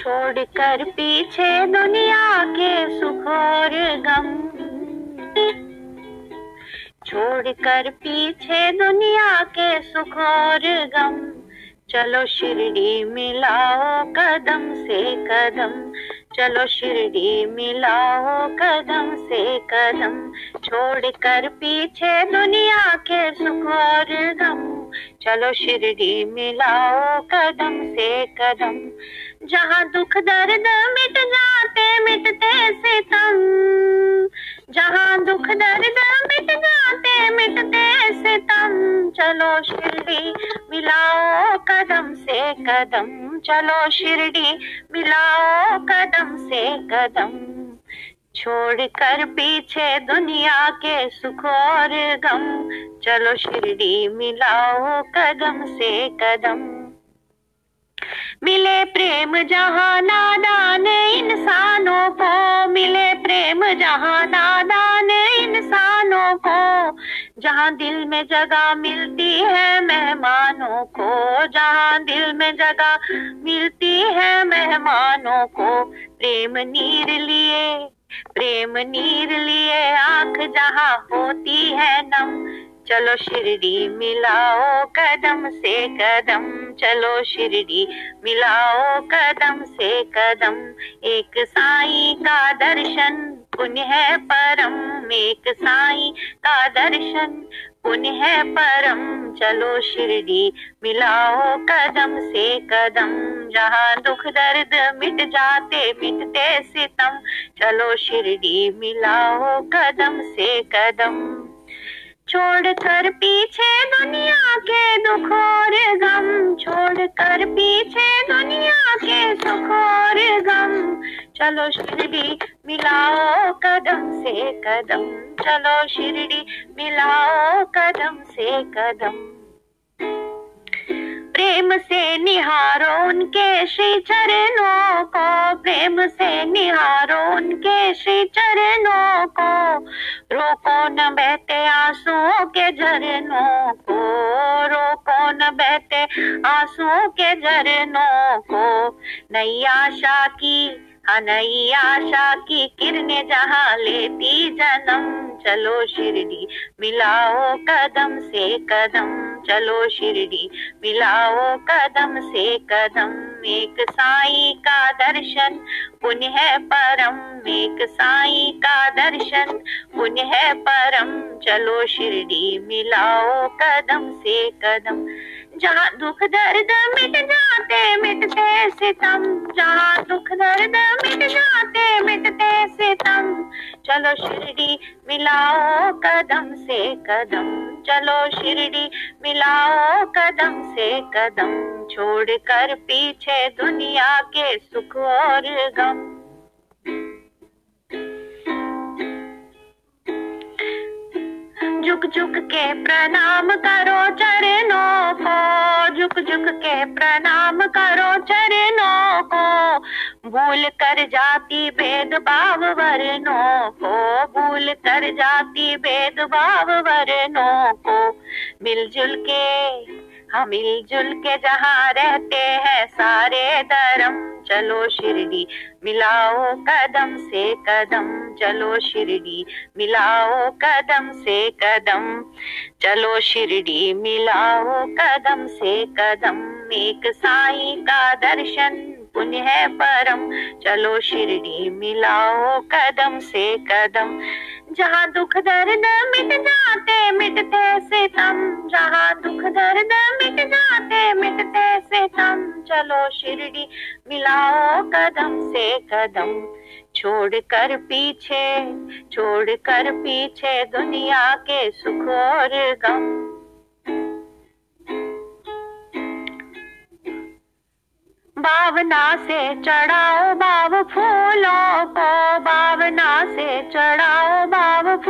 छोड़कर पीछे दुनिया के सुख और गम। छोड़कर पीछे दुनिया के सुख और गम। चलो शिरडी मिलाओ कदम से कदम। चलो शिरडी मिलाओ कदम से कदम। छोड़ कर पीछे दुनिया के सुख और गम। चलो शिरडी मिलाओ कदम से कदम। जहाँ दुख दर्द मिट जाते मिटते से तम जहाँ दुख दर्द मिट जाते मिटते से तम चलो शिरडी, मिलाओ कदम से कदम। चलो शिरडी, मिलाओ कदम से कदम। छोड़ कर पीछे दुनिया के सुख और गम। चलो शिरडी, मिलाओ कदम से कदम। मिले प्रेम जहाँ नादान इंसानों को। मिले प्रेम जहाँ नादान इंसानों को। जहाँ दिल में जगह मिलती है मेहमानों को। जहाँ दिल में जगह मिलती है मेहमानों को। प्रेम नीर लिए, प्रेम नीर लिए। आँख जहाँ होती है नम चलो शिरडी, मिलाओ कदम से कदम। चलो शिरडी, मिलाओ कदम से कदम। एक साई का दर्शन, पुण्य है परम। एक साई का दर्शन, पुण्य है परम। चलो शिरडी, मिलाओ कदम से कदम। जहाँ दुख दर्द मिट जाते, मिटते सितम। चलो शिरडी, मिलाओ कदम से कदम। छोड़कर पीछे दुनिया के दुख और गम। छोड़कर पीछे दुनिया के सुख और गम। चलो शिरडी, मिलाओ कदम से कदम। चलो शिरडी, मिलाओ कदम से कदम। प्रेम से निहारो उनके श्री चरणों को। प्रेम से निहारो उनके श्री चरणों को। रोको न बहते आँसू के झरनों को रोको न बहते आँसू के झरनों को नई आशा की नई आशा की किरने जहाँ लेती जन्म। चलो शिरडी, मिलाओ कदम से कदम। चलो शिरडी। मिलाओ कदम से कदम, एक साई का दर्शन। पुण्य है परम, एक साई का दर्शन। पुण्य है परम, चलो शिरडी। मिलाओ कदम से कदम। जहाँ दुख दर्द मिट जाते, मिटते सितम। जहाँ दुख दर्द मिट जाते, मिटते चलो शिरडी मिलाओ कदम से कदम। चलो शिरडी मिलाओ कदम से कदम। छोड़ कर पीछे दुनिया के सुख और गम। झुक झुक के प्रणाम करो चरणों को। झुक झुक के प्रणाम करो चरणों भूल कर जाती भेदभाव वर्णों को, भूल कर जाती भेदभाव वर्णों को। मिलजुल के हम मिलजुल के जहाँ रहते हैं सारे धर्म, चलो शिरडी, मिलाओ कदम से कदम, चलो शिरडी, मिलाओ कदम से कदम, चलो शिरडी, मिलाओ कदम से कदम। एक साई का दर्शन पुण्य है परम चलो शिरडी मिलाओ कदम से कदम। जहाँ दुख दर्द मिट जाते मिटते से तम। जहाँ दुख दर्द मिट जाते मिटते से तम। चलो शिरडी मिलाओ कदम से कदम। छोड़ कर पीछे, छोड़ कर पीछे दुनिया के सुख और गम। भावना से चढ़ाओ बाब फूलों को भावना से चढ़ाओ को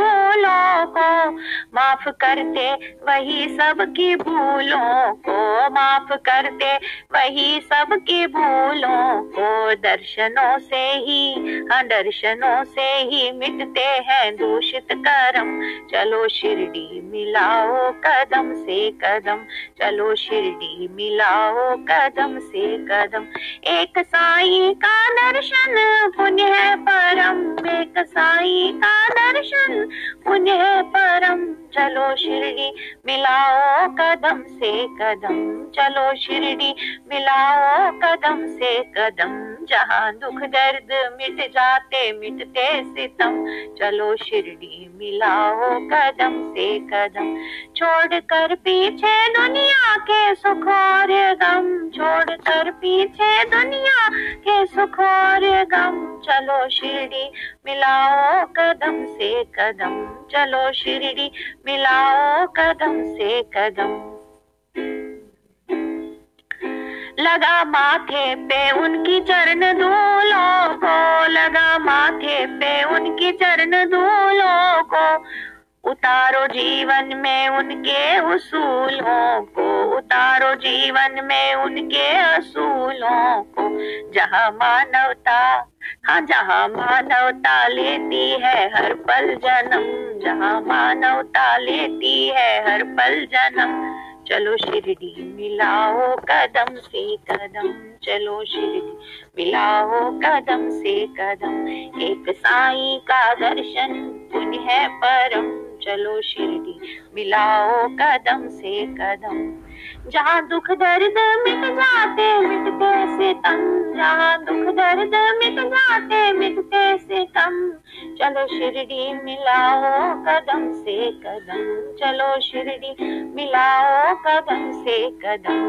माफ़ करते, वही सबकी भूलों को माफ़ करते, वही सबकी भूलों को दर्शनों से ही हाँ दर्शनों से ही मिटते हैं दूषित कर्म। चलो शिरडी, मिलाओ कदम से कदम। चलो शिरडी, मिलाओ कदम से कदम। एक साई का दर्शन पुण्य है परम। एक साई का दर्शन पुण्य है परम। चलो शिरडी मिलाओ कदम से कदम। चलो शिरडी मिलाओ कदम से कदम। जहाँ दुख दर्द मिट जाते, मिटते सितम। चलो शिरडी, मिलाओ कदम से कदम। छोड़ कर पीछे दुनिया के सुख और गम। छोड़ कर पीछे सुख और गम, चलो शिरडी, मिलाओ कदम से कदम। चलो शिरडी, मिलाओ कदम से कदम। लगा माथे पे उनकी चरण धूलों को, लगा माथे पे उनकी चरण धूलों को। उतारो जीवन में उनके उसूलों को। जीवन में उनके असूलों को जहाँ मानवता हाँ जहाँ मानवता लेती है हर पल जन्म, जहाँ मानवता लेती है हर पल जन्म। चलो शिरडी, मिलाओ कदम से कदम, चलो शिरडी, मिलाओ कदम से कदम। एक साई का दर्शन पुण्य है परम। चलो शिरडी, मिलाओ कदम से कदम। जहाँ दुख दर्द मिट जाते मिटते से तम जहाँ दुख दर्द मिट जाते मिटते से तम चलो शिरडी मिलाओ कदम से कदम, चलो शिरडी मिलाओ कदम से कदम।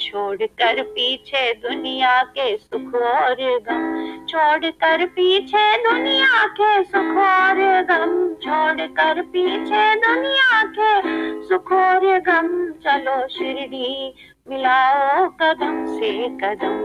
छोड़ कर पीछे दुनिया के सुख और गम छोड़ कर पीछे दुनिया के सुख और गम छोड़ कर पीछे दुनिया के सुख और गम। चलो करनी मिला कदम से कदम।